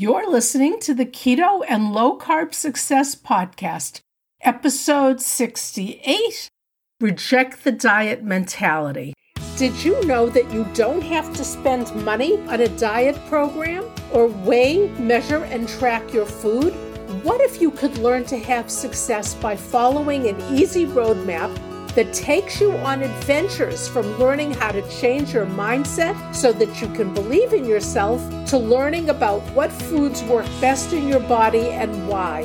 You're listening to the Keto and Low Carb Success Podcast, episode 68 Reject the Diet Mentality. Did you know that you don't have to spend money on a diet program or weigh, measure, and track your food? What if you could learn to have success by following an easy roadmap that takes you on adventures from learning how to change your mindset so that you can believe in yourself to learning about what foods work best in your body and why.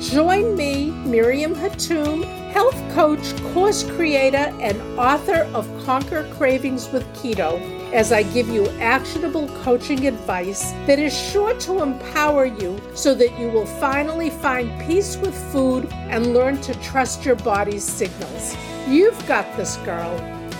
Join me, Miriam Hatoum, health coach, course creator, and author of Conquer Cravings with Keto, as I give you actionable coaching advice that is sure to empower you so that you will finally find peace with food and learn to trust your body's signals. You've got this, girl.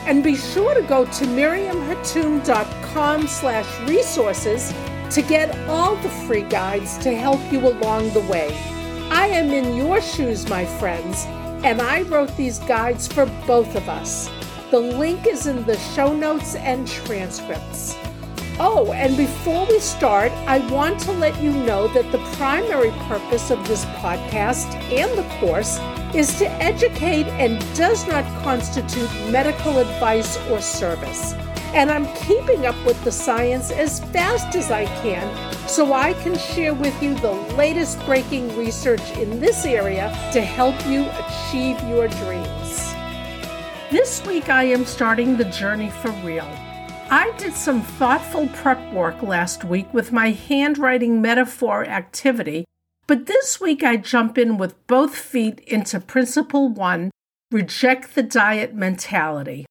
And be sure to go to miriamhatoum.com slash resources to get all the free guides to help you along the way. I am in your shoes, my friends, and I wrote these guides for both of us. The link is in the show notes and transcripts. Oh, and before we start, I want to let you know that the primary purpose of this podcast and the course is to educate and does not constitute medical advice or service. And I'm keeping up with the science as fast as I can so I can share with you the latest breaking research in this area to help you achieve your dreams. This week I am starting the journey for real. I did some thoughtful prep work last week with my handwriting metaphor activity but this week I jump in with both feet into Principle 1 reject the diet mentality.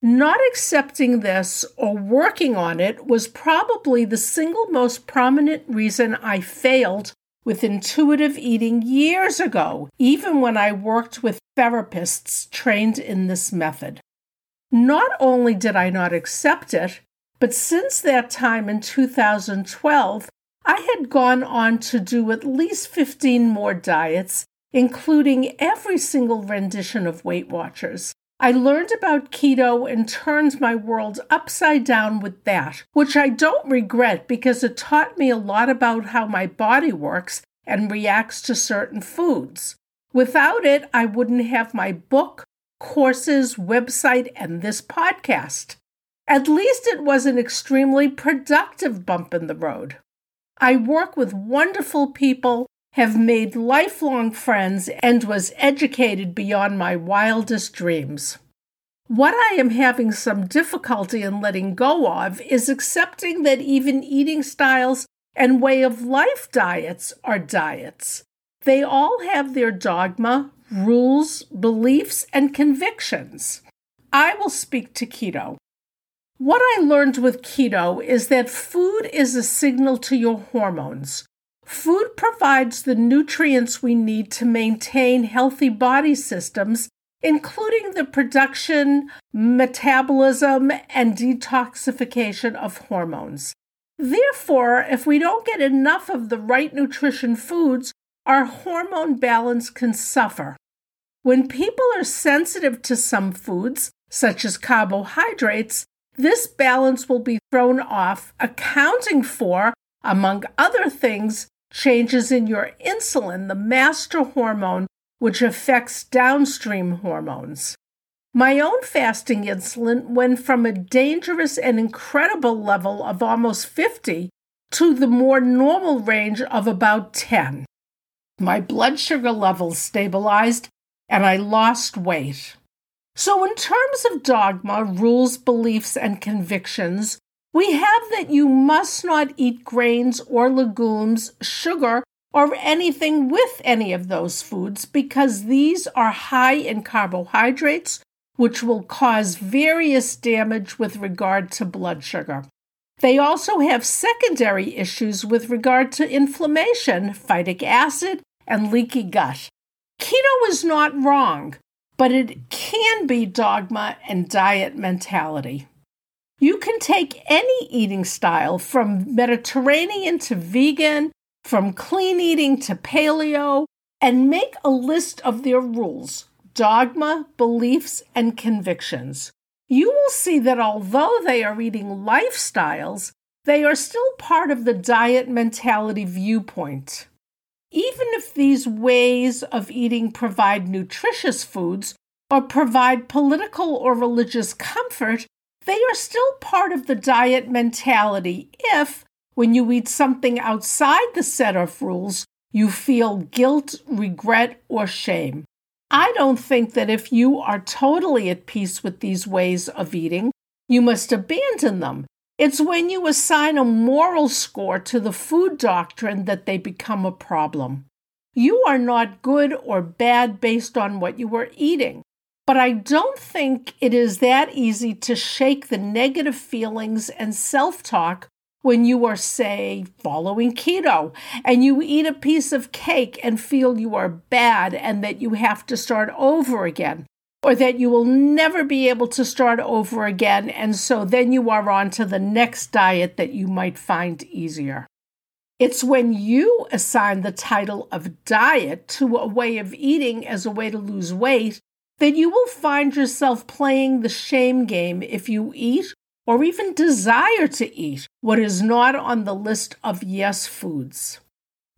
Not accepting this or working on it was probably the single most prominent reason I failed with intuitive eating years ago, even when I worked with therapists trained in this method. Not only did I not accept it, but since that time in 2012, I had gone on to do at least 15 more diets, including every single rendition of Weight Watchers. I learned about keto and turned my world upside down with that, which I don't regret because it taught me a lot about how my body works and reacts to certain foods. Without it, I wouldn't have my book, courses, website, and this podcast. At least it was an extremely productive bump in the road. I work with wonderful people, have made lifelong friends, and was educated beyond my wildest dreams. What I am having some difficulty in letting go of is accepting that even eating styles and way of life diets are diets. They all have their dogma, rules, beliefs, and convictions. I will speak to keto. What I learned with keto is that food is a signal to your hormones. Food provides the nutrients we need to maintain healthy body systems, including the production, metabolism, and detoxification of hormones. Therefore, if we don't get enough of the right nutrition foods, our hormone balance can suffer. When people are sensitive to some foods, such as carbohydrates, this balance will be thrown off, accounting for, among other things, changes in your insulin, the master hormone, which affects downstream hormones. My own fasting insulin went from a dangerous and incredible level of almost 50 to the more normal range of about 10. My blood sugar levels stabilized and I lost weight. So, in terms of dogma, rules, beliefs, and convictions, we have that you must not eat grains or legumes, sugar, or anything with any of those foods because these are high in carbohydrates, which will cause various damage with regard to blood sugar. They also have secondary issues with regard to inflammation, phytic acid, and leaky gut. Keto is not wrong but it can be dogma and diet mentality. You can take any eating style from Mediterranean to vegan, from clean eating to paleo, and make a list of their rules, dogma, beliefs, and convictions. You will see that although they are eating lifestyles, they are still part of the diet mentality viewpoint. Even if these ways of eating provide nutritious foods or provide political or religious comfort, they are still part of the diet mentality if, when you eat something outside the set of rules, you feel guilt, regret, or shame. I don't think that if you are totally at peace with these ways of eating, you must abandon them. It's when you assign a moral score to the food doctrine that they become a problem. You are not good or bad based on what you are eating. But I don't think it is that easy to shake the negative feelings and self talk when you are, say, following keto and you eat a piece of cake and feel you are bad and that you have to start over again, or that you will never be able to start over again. And so then you are on to the next diet that you might find easier. It's when you assign the title of diet to a way of eating as a way to lose weight then you will find yourself playing the shame game if you eat or even desire to eat what is not on the list of yes foods.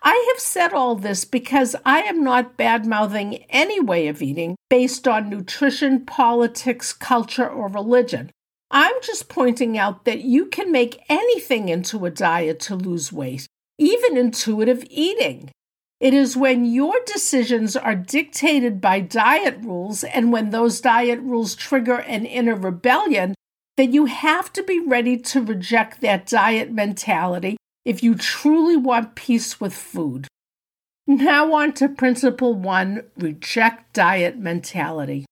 I have said all this because I am not bad mouthing any way of eating based on nutrition, politics, culture, or religion. I'm just pointing out that you can make anything into a diet to lose weight, even intuitive eating. It is when your decisions are dictated by diet rules and when those diet rules trigger an inner rebellion that you have to be ready to reject that diet mentality if you truly want peace with food. Now, on to principle one reject diet mentality.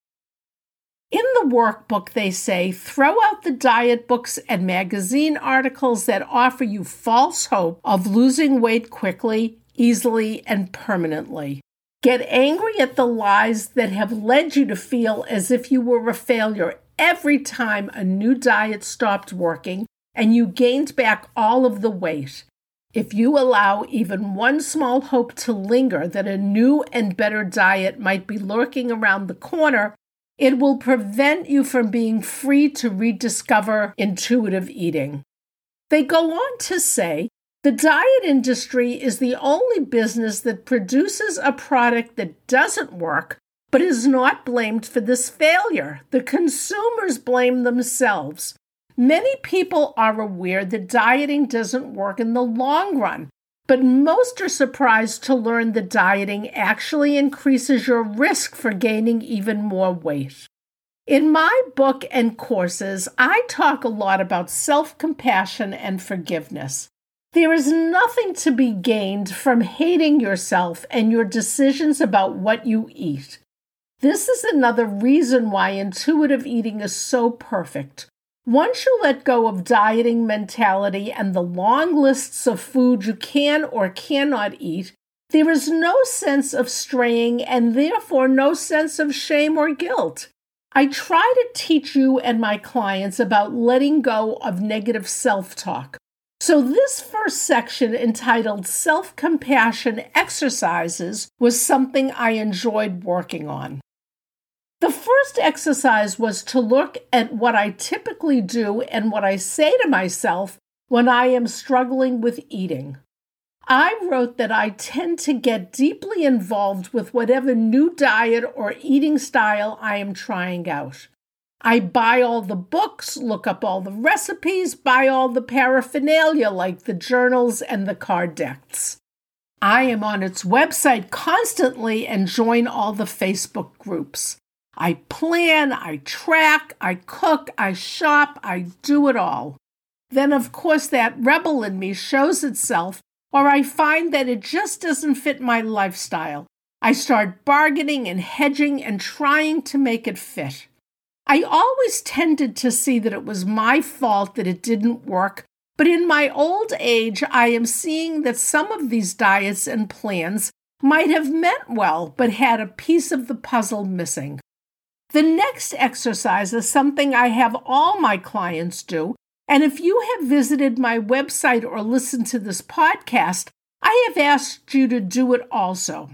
In the workbook, they say throw out the diet books and magazine articles that offer you false hope of losing weight quickly easily, and permanently. Get angry at the lies that have led you to feel as if you were a failure every time a new diet stopped working and you gained back all of the weight. If you allow even one small hope to linger that a new and better diet might be lurking around the corner, it will prevent you from being free to rediscover intuitive eating. They go on to say the diet industry is the only business that produces a product that doesn't work, but is not blamed for this failure. The consumers blame themselves. Many people are aware that dieting doesn't work in the long run, but most are surprised to learn that dieting actually increases your risk for gaining even more weight. In my book and courses, I talk a lot about self compassion and forgiveness. There is nothing to be gained from hating yourself and your decisions about what you eat. This is another reason why intuitive eating is so perfect. Once you let go of dieting mentality and the long lists of food you can or cannot eat, there is no sense of straying and therefore no sense of shame or guilt. I try to teach you and my clients about letting go of negative self talk. So, this first section entitled Self Compassion Exercises was something I enjoyed working on. The first exercise was to look at what I typically do and what I say to myself when I am struggling with eating. I wrote that I tend to get deeply involved with whatever new diet or eating style I am trying out. I buy all the books, look up all the recipes, buy all the paraphernalia like the journals and the card decks. I am on its website constantly and join all the Facebook groups. I plan, I track, I cook, I shop, I do it all. Then, of course, that rebel in me shows itself, or I find that it just doesn't fit my lifestyle. I start bargaining and hedging and trying to make it fit. I always tended to see that it was my fault that it didn't work, but in my old age, I am seeing that some of these diets and plans might have meant well, but had a piece of the puzzle missing. The next exercise is something I have all my clients do, and if you have visited my website or listened to this podcast, I have asked you to do it also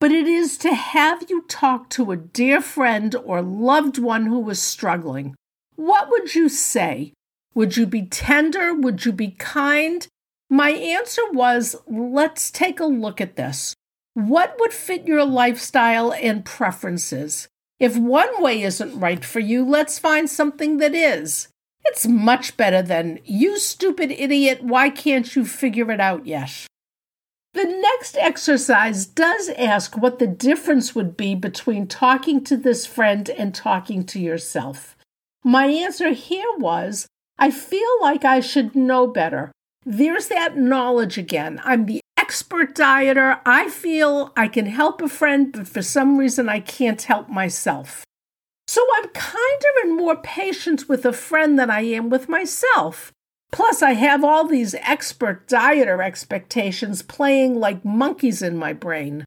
but it is to have you talk to a dear friend or loved one who is struggling. What would you say? Would you be tender? Would you be kind? My answer was let's take a look at this. What would fit your lifestyle and preferences? If one way isn't right for you, let's find something that is. It's much better than, you stupid idiot, why can't you figure it out yet? The next exercise does ask what the difference would be between talking to this friend and talking to yourself. My answer here was I feel like I should know better. There's that knowledge again. I'm the expert dieter. I feel I can help a friend, but for some reason I can't help myself. So I'm kinder and more patient with a friend than I am with myself. Plus, I have all these expert dieter expectations playing like monkeys in my brain.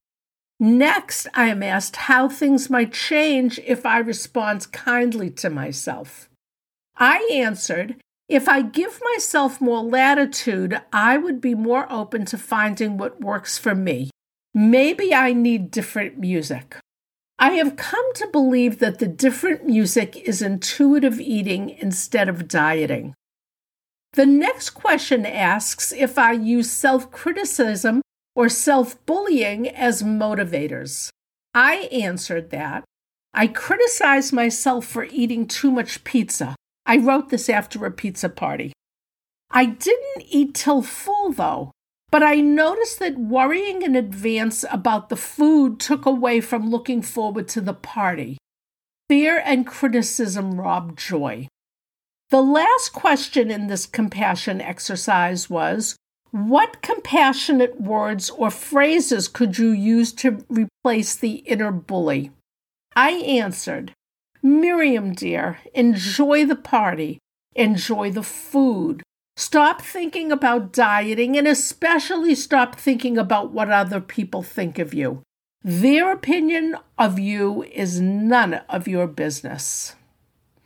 Next, I am asked how things might change if I respond kindly to myself. I answered, if I give myself more latitude, I would be more open to finding what works for me. Maybe I need different music. I have come to believe that the different music is intuitive eating instead of dieting. The next question asks if I use self criticism or self bullying as motivators. I answered that. I criticize myself for eating too much pizza. I wrote this after a pizza party. I didn't eat till full, though, but I noticed that worrying in advance about the food took away from looking forward to the party. Fear and criticism robbed joy. The last question in this compassion exercise was What compassionate words or phrases could you use to replace the inner bully? I answered, Miriam, dear, enjoy the party, enjoy the food. Stop thinking about dieting and especially stop thinking about what other people think of you. Their opinion of you is none of your business.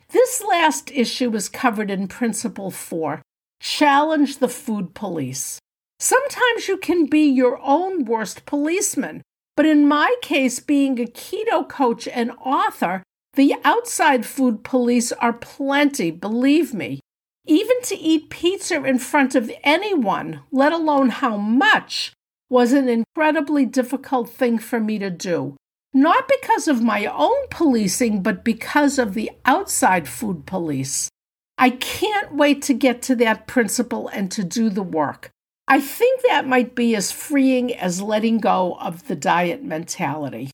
This last issue is covered in Principle 4 Challenge the Food Police. Sometimes you can be your own worst policeman, but in my case, being a keto coach and author, the outside food police are plenty, believe me. Even to eat pizza in front of anyone, let alone how much, was an incredibly difficult thing for me to do not because of my own policing, but because of the outside food police. I can't wait to get to that principle and to do the work. I think that might be as freeing as letting go of the diet mentality.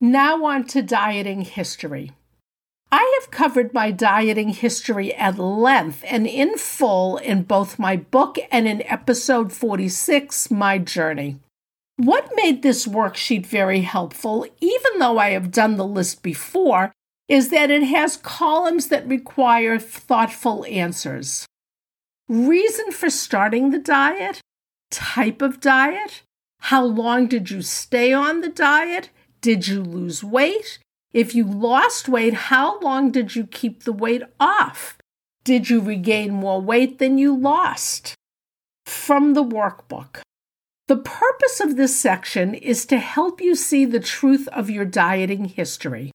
Now, on to dieting history. I have covered my dieting history at length and in full in both my book and in episode 46, My Journey. What made this worksheet very helpful, even though I have done the list before, is that it has columns that require thoughtful answers. Reason for starting the diet, type of diet, how long did you stay on the diet, did you lose weight? If you lost weight, how long did you keep the weight off? Did you regain more weight than you lost? From the workbook. The purpose of this section is to help you see the truth of your dieting history.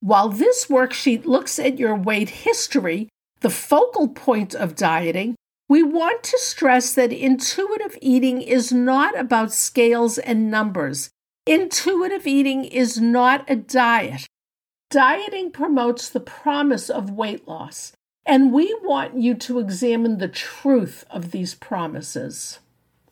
While this worksheet looks at your weight history, the focal point of dieting, we want to stress that intuitive eating is not about scales and numbers. Intuitive eating is not a diet. Dieting promotes the promise of weight loss, and we want you to examine the truth of these promises.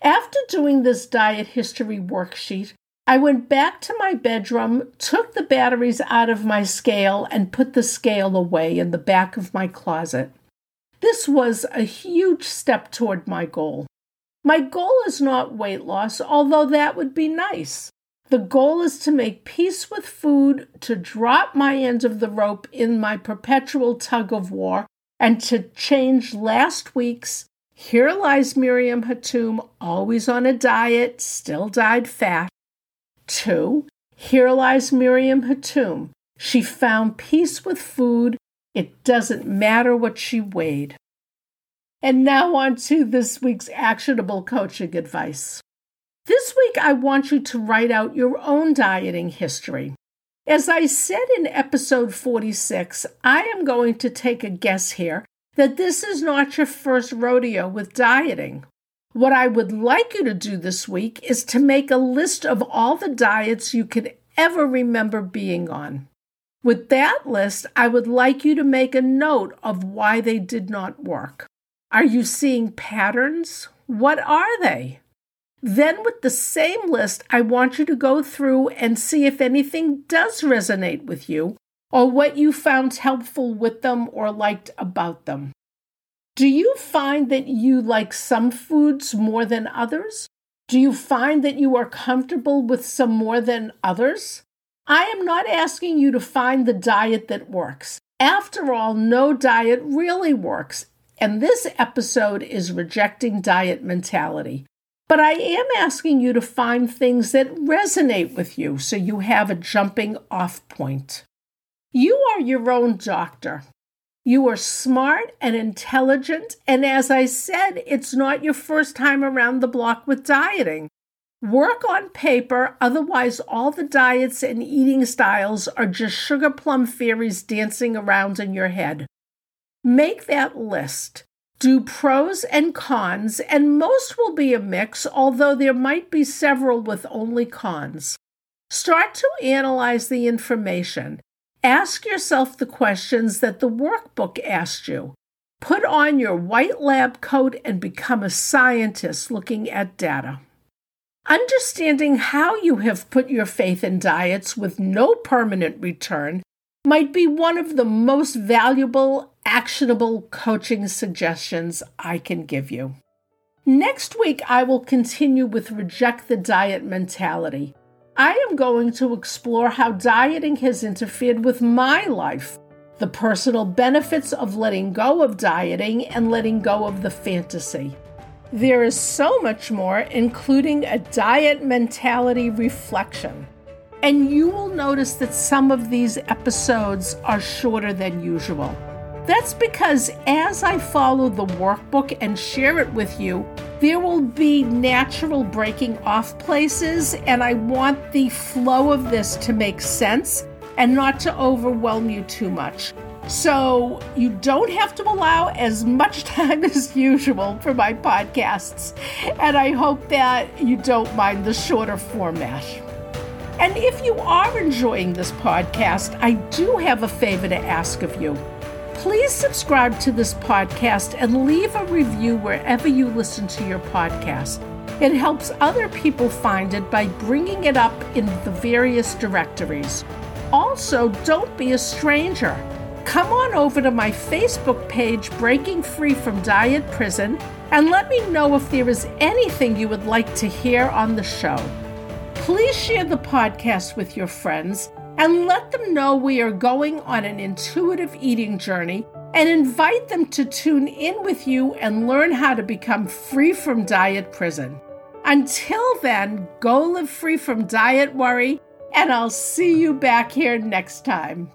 After doing this diet history worksheet, I went back to my bedroom, took the batteries out of my scale, and put the scale away in the back of my closet. This was a huge step toward my goal. My goal is not weight loss, although that would be nice. The goal is to make peace with food, to drop my end of the rope in my perpetual tug of war, and to change last week's here lies Miriam Hatoum, always on a diet, still died fat. Two, here lies Miriam Hatoum. She found peace with food. It doesn't matter what she weighed. And now on to this week's actionable coaching advice. This week, I want you to write out your own dieting history. As I said in episode 46, I am going to take a guess here that this is not your first rodeo with dieting. What I would like you to do this week is to make a list of all the diets you could ever remember being on. With that list, I would like you to make a note of why they did not work. Are you seeing patterns? What are they? Then, with the same list, I want you to go through and see if anything does resonate with you or what you found helpful with them or liked about them. Do you find that you like some foods more than others? Do you find that you are comfortable with some more than others? I am not asking you to find the diet that works. After all, no diet really works, and this episode is rejecting diet mentality. But I am asking you to find things that resonate with you so you have a jumping off point. You are your own doctor. You are smart and intelligent, and as I said, it's not your first time around the block with dieting. Work on paper, otherwise, all the diets and eating styles are just sugar plum fairies dancing around in your head. Make that list. Do pros and cons, and most will be a mix, although there might be several with only cons. Start to analyze the information. Ask yourself the questions that the workbook asked you. Put on your white lab coat and become a scientist looking at data. Understanding how you have put your faith in diets with no permanent return might be one of the most valuable, actionable coaching suggestions I can give you. Next week, I will continue with Reject the Diet Mentality. I am going to explore how dieting has interfered with my life, the personal benefits of letting go of dieting, and letting go of the fantasy. There is so much more, including a diet mentality reflection. And you will notice that some of these episodes are shorter than usual. That's because as I follow the workbook and share it with you, there will be natural breaking off places, and I want the flow of this to make sense and not to overwhelm you too much. So, you don't have to allow as much time as usual for my podcasts, and I hope that you don't mind the shorter format. And if you are enjoying this podcast, I do have a favor to ask of you. Please subscribe to this podcast and leave a review wherever you listen to your podcast. It helps other people find it by bringing it up in the various directories. Also, don't be a stranger. Come on over to my Facebook page, Breaking Free from Diet Prison, and let me know if there is anything you would like to hear on the show. Please share the podcast with your friends and let them know we are going on an intuitive eating journey and invite them to tune in with you and learn how to become free from diet prison. Until then, go live free from diet worry, and I'll see you back here next time.